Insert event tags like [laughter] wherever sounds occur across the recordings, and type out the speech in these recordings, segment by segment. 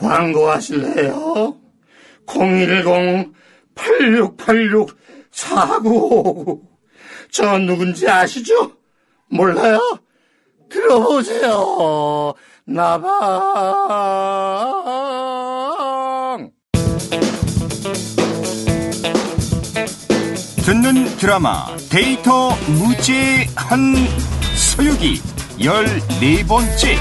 광고하실래요? 010-8686-4959. 저 누군지 아시죠? 몰라요? 들어보세요. 나방. 듣는 드라마 데이터 무제한 서유기 14번째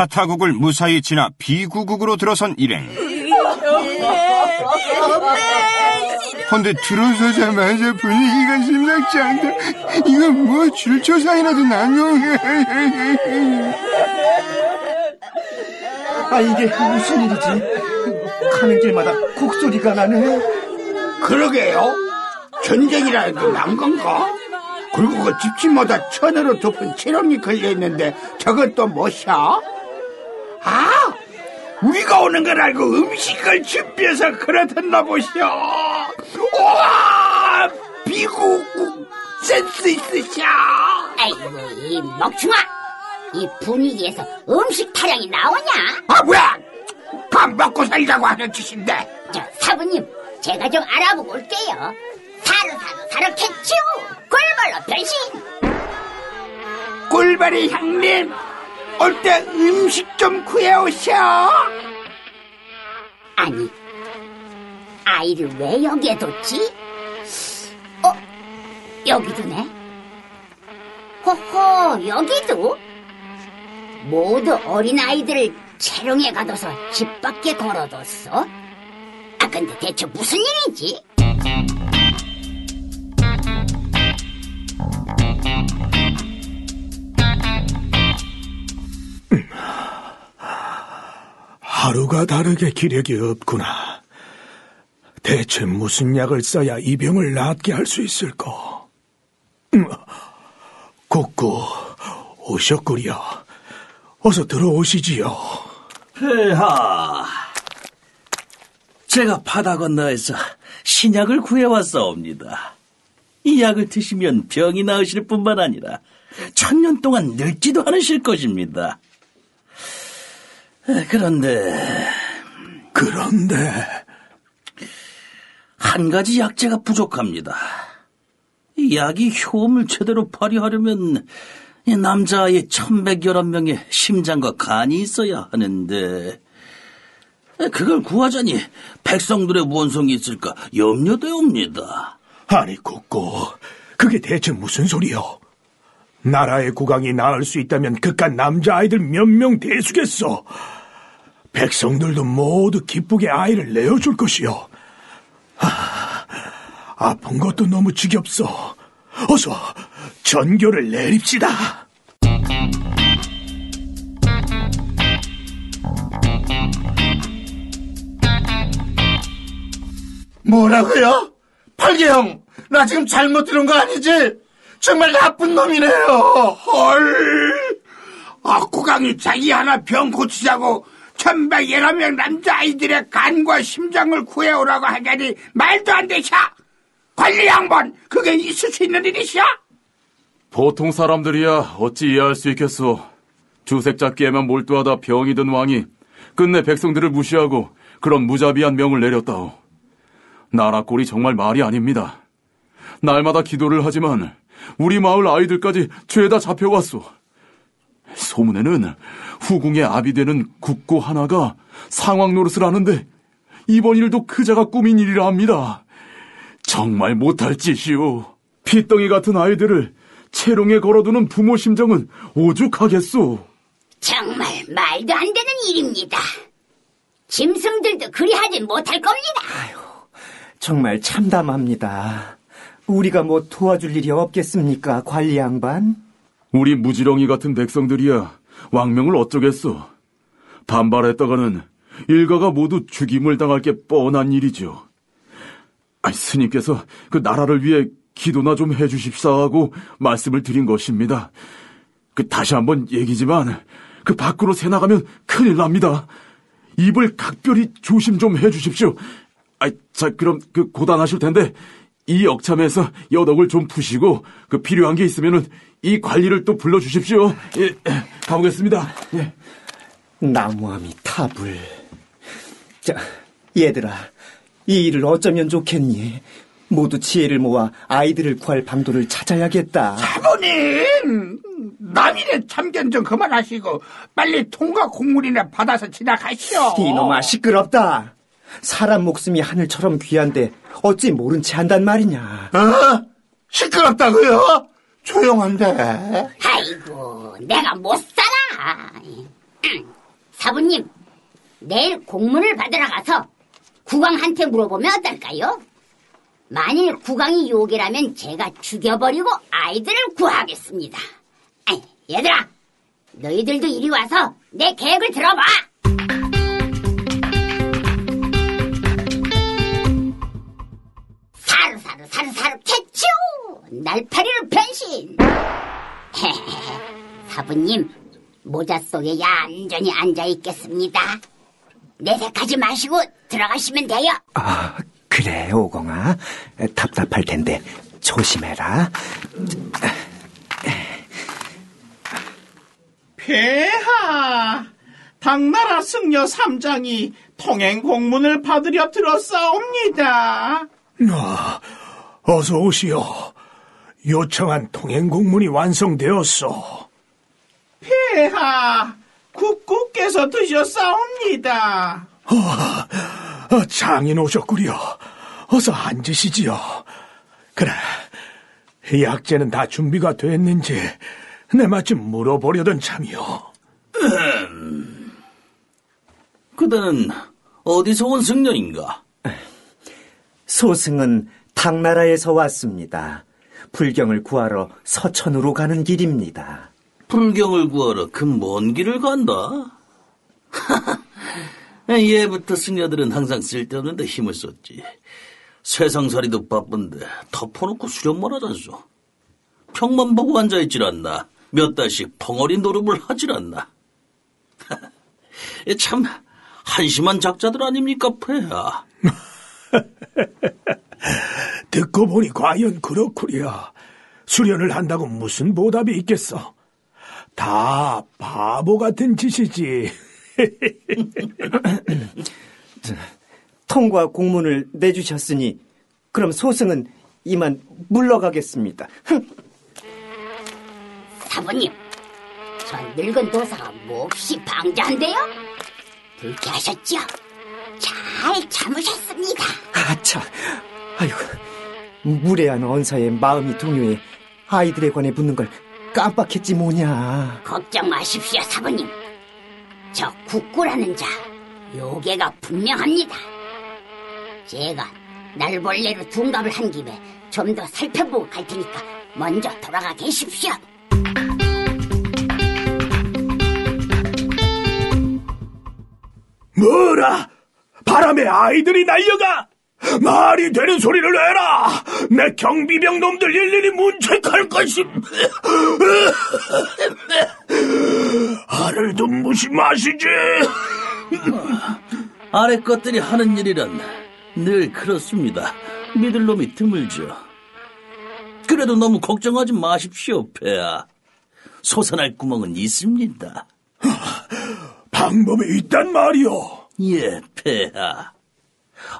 사타국을 무사히 지나 비구국으로 들어선 일행 근데 들어서자마자 분위기가 심상치 않다 이건 뭐 줄초상이라도 난거 아 이게 무슨 일이지? 가는 길마다 곡소리가 나네. 그러게요. 전쟁이라도 난 건가? 그리고 그 집집마다 천으로 덮은 채롱이 걸려있는데 저건 또 뭐야? 아! 우리가 오는 걸 알고 음식을 준비해서 그러셨나 보시오. 우와! 비구국 센스 있으셔. 아이고 이 먹충아 이 분위기에서 음식 타령이 나오냐? 아, 뭐야! 밥 먹고 살자고 하는 짓인데. 저 사부님 제가 좀 알아보고 올게요 사르 사르 사르 캐츄 꿀벌로 변신 꿀벌이 형님, 올 때 음식 좀 구해오셔. 아니 아이를 왜 여기에 뒀지? 어? 여기 두네 호호 여기도 모두 어린아이들을 채롱에 가둬서 집 밖에 걸어뒀어? 아 근데 대체 무슨 일이지? 하루가 다르게 기력이 없구나. 대체 무슨 약을 써야 이 병을 낫게 할 수 있을까? 음, 국구 오셨구려. 어서 들어오시지요. 폐하, 제가 바다 건너에서 신약을 구해왔사옵니다. 이 약을 드시면 병이 나으실 뿐만 아니라 천년 동안 늙지도 않으실 것입니다. 그런데 그런데 한 가지 약재가 부족합니다. 이 약이 효험을 제대로 발휘하려면 이 남자아이 1111명의 심장과 간이 있어야 하는데 그걸 구하자니 백성들의 원성이 있을까 염려되옵니다. 아니 국구 그게 대체 무슨 소리요? 나라의 국왕이 나을 수 있다면 그깟 남자아이들 몇 명 대수겠어. 백성들도 모두 기쁘게 아이를 내어줄 것이요. 하, 아픈 것도 너무 지겹소. 어서 전교를 내립시다. 뭐라고요? 팔개형, 나 지금 잘못 들은 거 아니지? 정말 나쁜 놈이네요. 헐! 아, 국왕이 자기 하나 병 고치자고 천백여러 명 남자아이들의 간과 심장을 구해오라고 하자니 말도 안 되셔! 관리 양반, 그게 있을 수 있는 일이셔? 보통 사람들이야 어찌 이해할 수 있겠소. 주색 잡기에만 몰두하다 병이 든 왕이 끝내 백성들을 무시하고 그런 무자비한 명을 내렸다오. 나라 꼴이 정말 말이 아닙니다. 날마다 기도를 하지만 우리 마을 아이들까지 죄다 잡혀왔소. 소문에는 후궁의 아비 되는 국고 하나가 상황 노릇을 하는데 이번 일도 그자가 꾸민 일이라 합니다. 정말 못할 짓이오. 핏덩이 같은 아이들을 채롱에 걸어두는 부모 심정은 오죽하겠소. 정말 말도 안 되는 일입니다. 짐승들도 그리하지 못할 겁니다. 정말 참담합니다. 우리가 뭐 도와줄 일이 없겠습니까, 관리 양반? 우리 무지렁이 같은 백성들이야 왕명을 어쩌겠소. 반발했다가는 일가가 모두 죽임을 당할 게 뻔한 일이죠. 아니, 스님께서 그 나라를 위해 기도나 좀 해주십사 하고 말씀을 드린 것입니다. 그 다시 한번 얘기지만 그 밖으로 새 나가면 큰일 납니다. 입을 각별히 조심 좀 해주십시오. 아, 자 그럼 그 고단하실 텐데 이 역참에서 여덕을 좀 푸시고 그 필요한 게 있으면은 이 관리를 또 불러주십시오. 예, 가보겠습니다. 예. 나무아미 타불. 자, 얘들아, 이 일을 어쩌면 좋겠니? 모두 지혜를 모아 아이들을 구할 방도를 찾아야겠다. 사모님 남일의 참견 좀 그만하시고 빨리 통과 공문이나 받아서 지나가시오. 이놈아 시끄럽다. 사람 목숨이 하늘처럼 귀한데 어찌 모른 채 한단 말이냐. 어? 시끄럽다고요? 조용한데. 아이고, 내가 못 살아. 음, 사부님, 내일 공문을 받으러 가서 국왕한테 물어보면 어떨까요? 만일 국왕이 요괴라면 제가 죽여버리고 아이들을 구하겠습니다. 아이, 얘들아, 너희들도 이리 와서 내 계획을 들어봐. 사르사르 사르사르 캐츄 날파리를 변신 사부님 모자 속에 얌전히 앉아 있겠습니다 내색하지 마시고 들어가시면 돼요 아, 그래, 오공아. 답답할 텐데 조심해라. 폐하, 당나라 승려 삼장이 통행 공문을 받으려 들었사옵니다. 아, 어서 오시오. 요청한 통행 공문이 완성되었소. 폐하, 국구께서 드셨사옵니다. 아, 장인 오셨구려. 어서 앉으시지요. 그래, 약재는 다 준비가 됐는지 내 마침 물어보려던 참이요. 그대는 어디서 온 승려인가? 소승은 당나라에서 왔습니다. 불경을 구하러 서천으로 가는 길입니다. 불경을 구하러 그 먼 길을 간다? [laughs] 예부터 승려들은 항상 쓸데없는데 힘을 썼지. 세상살이도 바쁜데 덮어놓고 수련만 하잖소. 평만 보고 앉아있질 않나. 몇 달씩 벙어리 노름을 하질 않나. [laughs] 참 한심한 작자들 아닙니까, 폐하? [laughs] 듣고 보니 과연 그렇구려. 수련을 한다고 무슨 보답이 있겠어. 다 바보 같은 짓이지. [laughs] 통과 공문을 내주셨으니 그럼 소승은 이만 물러가겠습니다. [laughs] 사부님 저 늙은 도사가 몹시 방자한데요 불쾌하셨죠? 잘 참으셨습니다 아차, 아이고, 무례한 언사에 마음이 동요해 아이들에 관해 묻는 걸 깜빡했지 뭐냐. 걱정 마십시오, 사부님. 저 국구라는 자, 요괴가 분명합니다. 제가 날벌레로 둔갑을 한 김에 좀 더 살펴보고 갈 테니까 먼저 돌아가 계십시오. 뭐라? 바람에 아이들이 날려가! 말이 되는 소리를 내라! 내 경비병 놈들 일일이 문책할 것임! 알을 좀 무심하시지! 아래 것들이 하는 일이란 늘 그렇습니다. 믿을 놈이 드물죠. 그래도 너무 걱정하지 마십시오, 폐하. 솟아날 구멍은 있습니다. 방법이 있단 말이오. 예, 폐하.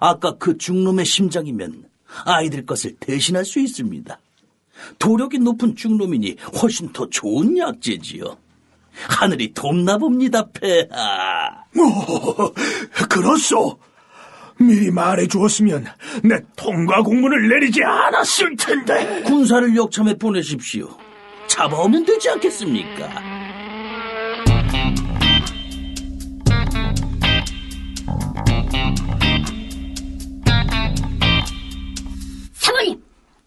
아까 그 중놈의 심장이면 아이들 것을 대신할 수 있습니다. 도력이 높은 중놈이니 훨씬 더 좋은 약재지요. 하늘이 돕나 봅니다, 폐하. 오, 그렇소. 미리 말해 주었으면 내 통과 공문을 내리지 않았을 텐데. 군사를 역참해 보내십시오. 잡아오면 되지 않겠습니까?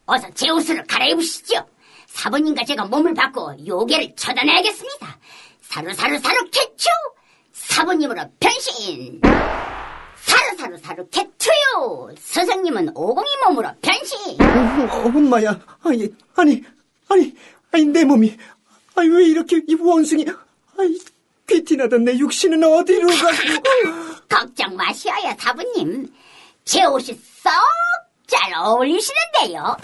어서 제 옷을 갈아입으시죠. 사부님과 제가 몸을 바꿔 요괴를 처단해야겠습니다. 사루사루사루 캐츄! 사부님으로 변신! 사루사루사루 캐츄요! 스승님은 오공이 몸으로 변신! 어, 엄마야, 아니, 아니, 아니, 아니, 내 몸이, 아니, 왜 이렇게 이 원숭이, 아니, 귀티나던 내 육신은 어디로 가고, [laughs] 걱정 마셔요, 사부님. 제 옷이 썩 잘 어울리시는데요.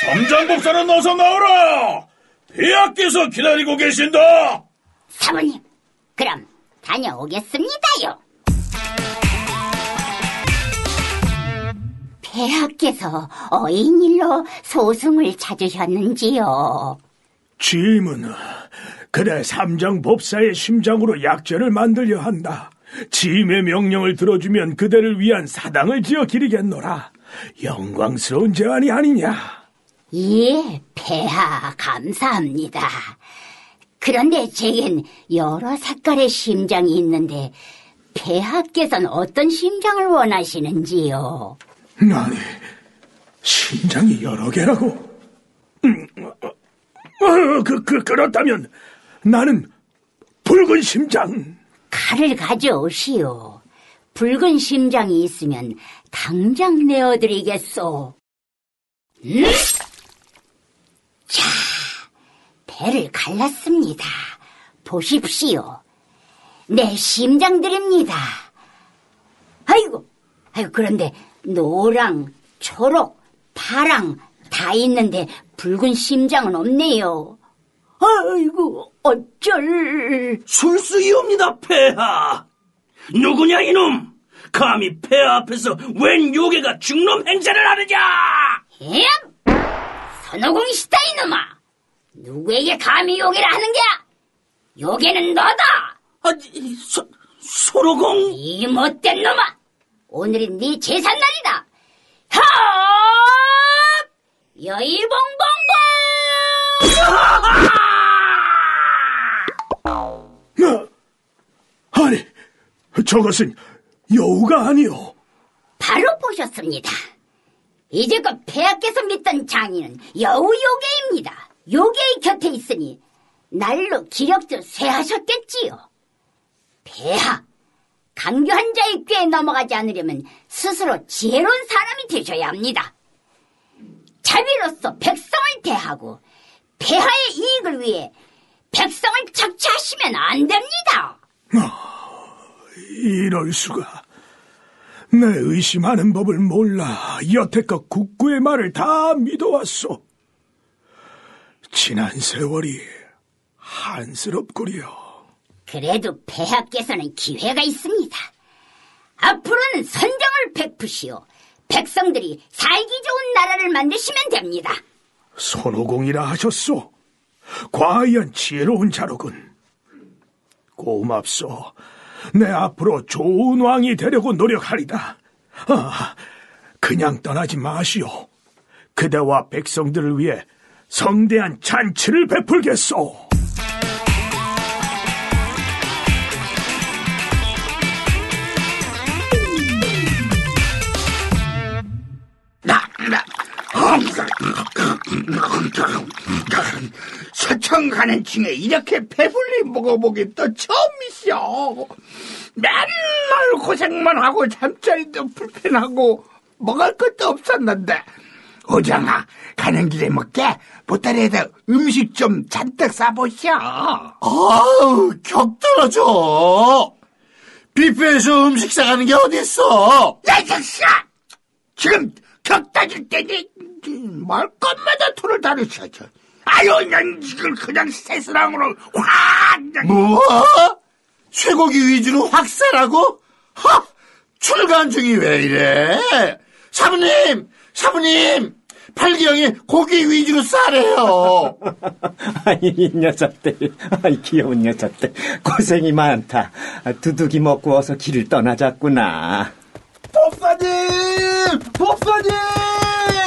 점장 복사는 어서 나오라! 폐하께서 기다리고 계신다! 사모님, 그럼 다녀오겠습니다요. 폐하께서 어인 일로 소승을 찾으셨는지요? 짐은 그대 삼장 법사의 심장으로 약재를 만들려 한다. 짐의 명령을 들어주면 그대를 위한 사당을 지어 기리겠노라. 영광스러운 제안이 아니냐. 예, 폐하 감사합니다. 그런데 제겐 여러 색깔의 심장이 있는데 폐하께서는 어떤 심장을 원하시는지요? 아니, 심장이 여러 개라고? 음, 어, 어, 그, 그, 그렇다면 나는 붉은 심장. 칼을 가져오시오. 붉은 심장이 있으면 당장 내어드리겠소. 음? 자, 배를 갈랐습니다. 보십시오. 내 심장 드립니다. 아이고, 아이고, 그런데 노랑, 초록, 파랑 다 있는데 붉은 심장은 없네요. 아이고, 어쩔. 술수이옵니다, 폐하. 누구냐, 이놈? 감히 폐하 앞에서 웬 요괴가 중놈 행세를 하느냐? 예? 선호공이시다, 이놈아. 누구에게 감히 요괴를 하는 게야? 요괴는 너다. 아, 이, 소, 소로공? 이 못된 놈아. 오늘이 네 제삿날이다. 하! 여의봉봉봉! [laughs] 저것은 여우가 아니오. 바로 보셨습니다. 이제껏 폐하께서 믿던 장인은 여우 요괴입니다. 요괴의 곁에 있으니 날로 기력도 쇠하셨겠지요. 폐하, 강교한 자의 꾀에 넘어가지 않으려면 스스로 지혜로운 사람이 되셔야 합니다. 자비로서 백성을 대하고 폐하의 이익을 위해 백성을 착취하시면 안 됩니다. 이럴 수가. 내 의심하는 법을 몰라 여태껏 국구의 말을 다 믿어왔소. 지난 세월이 한스럽구려. 그래도 폐하께서는 기회가 있습니다. 앞으로는 선정을 베푸시오. 백성들이 살기 좋은 나라를 만드시면 됩니다. 손오공이라 하셨소. 과연 지혜로운 자로군. 고맙소. 내 앞으로 좋은 왕이 되려고 노력하리다. 아, 그냥 떠나지 마시오. 그대와 백성들을 위해 성대한 잔치를 베풀겠소. [laughs] 서청 가는 층에 이렇게 배불리 먹어보기 또 처음이시오. 맨날 고생만 하고 잠자리도 불편하고 먹을 것도 없었는데 오정아 가는 길에 먹게 보따리에다 음식 좀 잔뜩 싸보시오. 아우, 격 떨어져. 뷔페에서 음식 사가는 게 어딨어? 야, 이 자식아! 지금 격 따질 때니 말 것마다 토를 다루셔. 아유, 난 이걸 그냥 새스랑으로 확! 그냥 뭐? 쇠고기 위주로 확사라고? 하! 출간 중이 왜 이래? 사부님! 사부님! 팔기형이 고기 위주로 싸래요. [laughs] 아이, 이 녀석들. 아이, 귀여운 녀석들. 고생이 많다. 아, 두둑이 먹고 어서 길을 떠나자꾸나. 법사님! 법사님!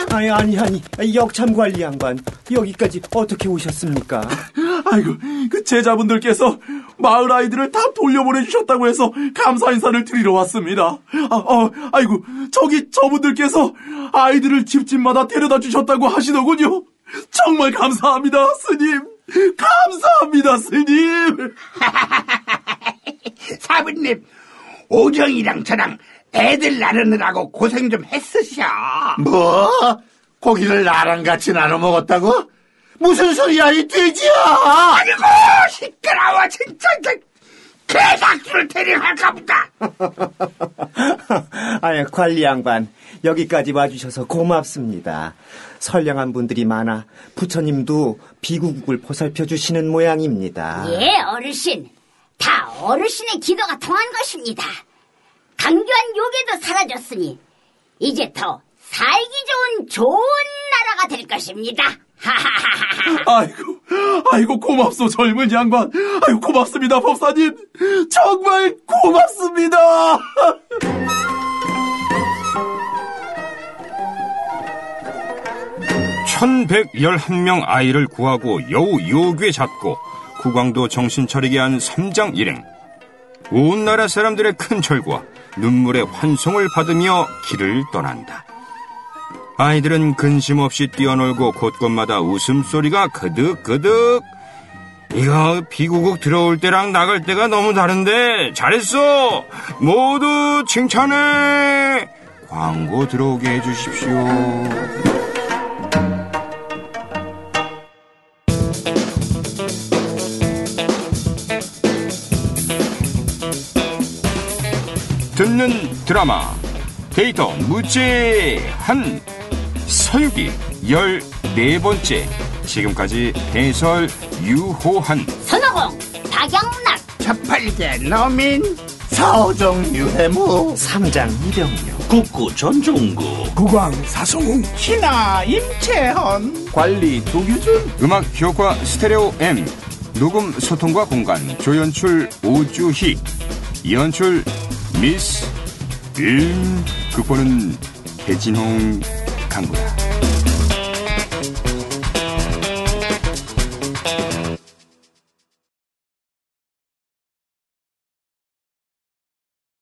아니, 아니, 아니. 역참관리 양반. 여기까지 어떻게 오셨습니까? [laughs] 아이고, 그 제자분들께서 마을 아이들을 다 돌려보내 주셨다고 해서 감사 인사를 드리러 왔습니다. 아, 어, 아이고, 저기 저분들께서 아이들을 집집마다 데려다 주셨다고 하시더군요. 정말 감사합니다, 스님. 감사합니다, 스님. [laughs] 사부님, 오정이랑 저랑 애들 나르느라고 고생 좀 했으셔. 뭐? 고기를 나랑 같이 나눠 먹었다고? 무슨 소리야, 이 돼지야! 아이고, 시끄러워, 진짜. 개닭수를 데려갈까 보다. [laughs] 아유, 관리 양반. 여기까지 와주셔서 고맙습니다. 선량한 분들이 많아 부처님도 비구국을 보살펴 주시는 모양입니다. 예, 어르신. 다 어르신의 기도가 통한 것입니다. 강교한 요괴도 사라졌으니 이제 더 살기 좋은 좋은 나라가 될 것입니다. 하하하하. 아이고, 아이고, 고맙소, 젊은 양반. 아이고, 고맙습니다, 법사님. 정말 고맙습니다. 1111명 아이를 구하고 여우 요괴 잡고 국왕도 정신 차리게 한 삼장 일행. 온 나라 사람들의 큰 절과 눈물의 환송을 받으며 길을 떠난다. 아이들은 근심 없이 뛰어놀고 곳곳마다 웃음소리가 그득그득. 이거 비구국 들어올 때랑 나갈 때가 너무 다른데 잘했어. 모두 칭찬해. 광고 들어오게 해주십시오. 듣는 드라마 데이터 무제한 서유기 14번째 지금까지 해설 유호한. 선호공, 박영락, 첫팔계 노민 사오정 유해무. 삼장 이병류 국구 전종구. 국왕 사성웅 신하 임채헌. 관리 도규준. 음악 효과 스테레오 M. 녹음 소통과 공간 조연출 오주희. 연출 미스 임 극본은 배진홍 강구라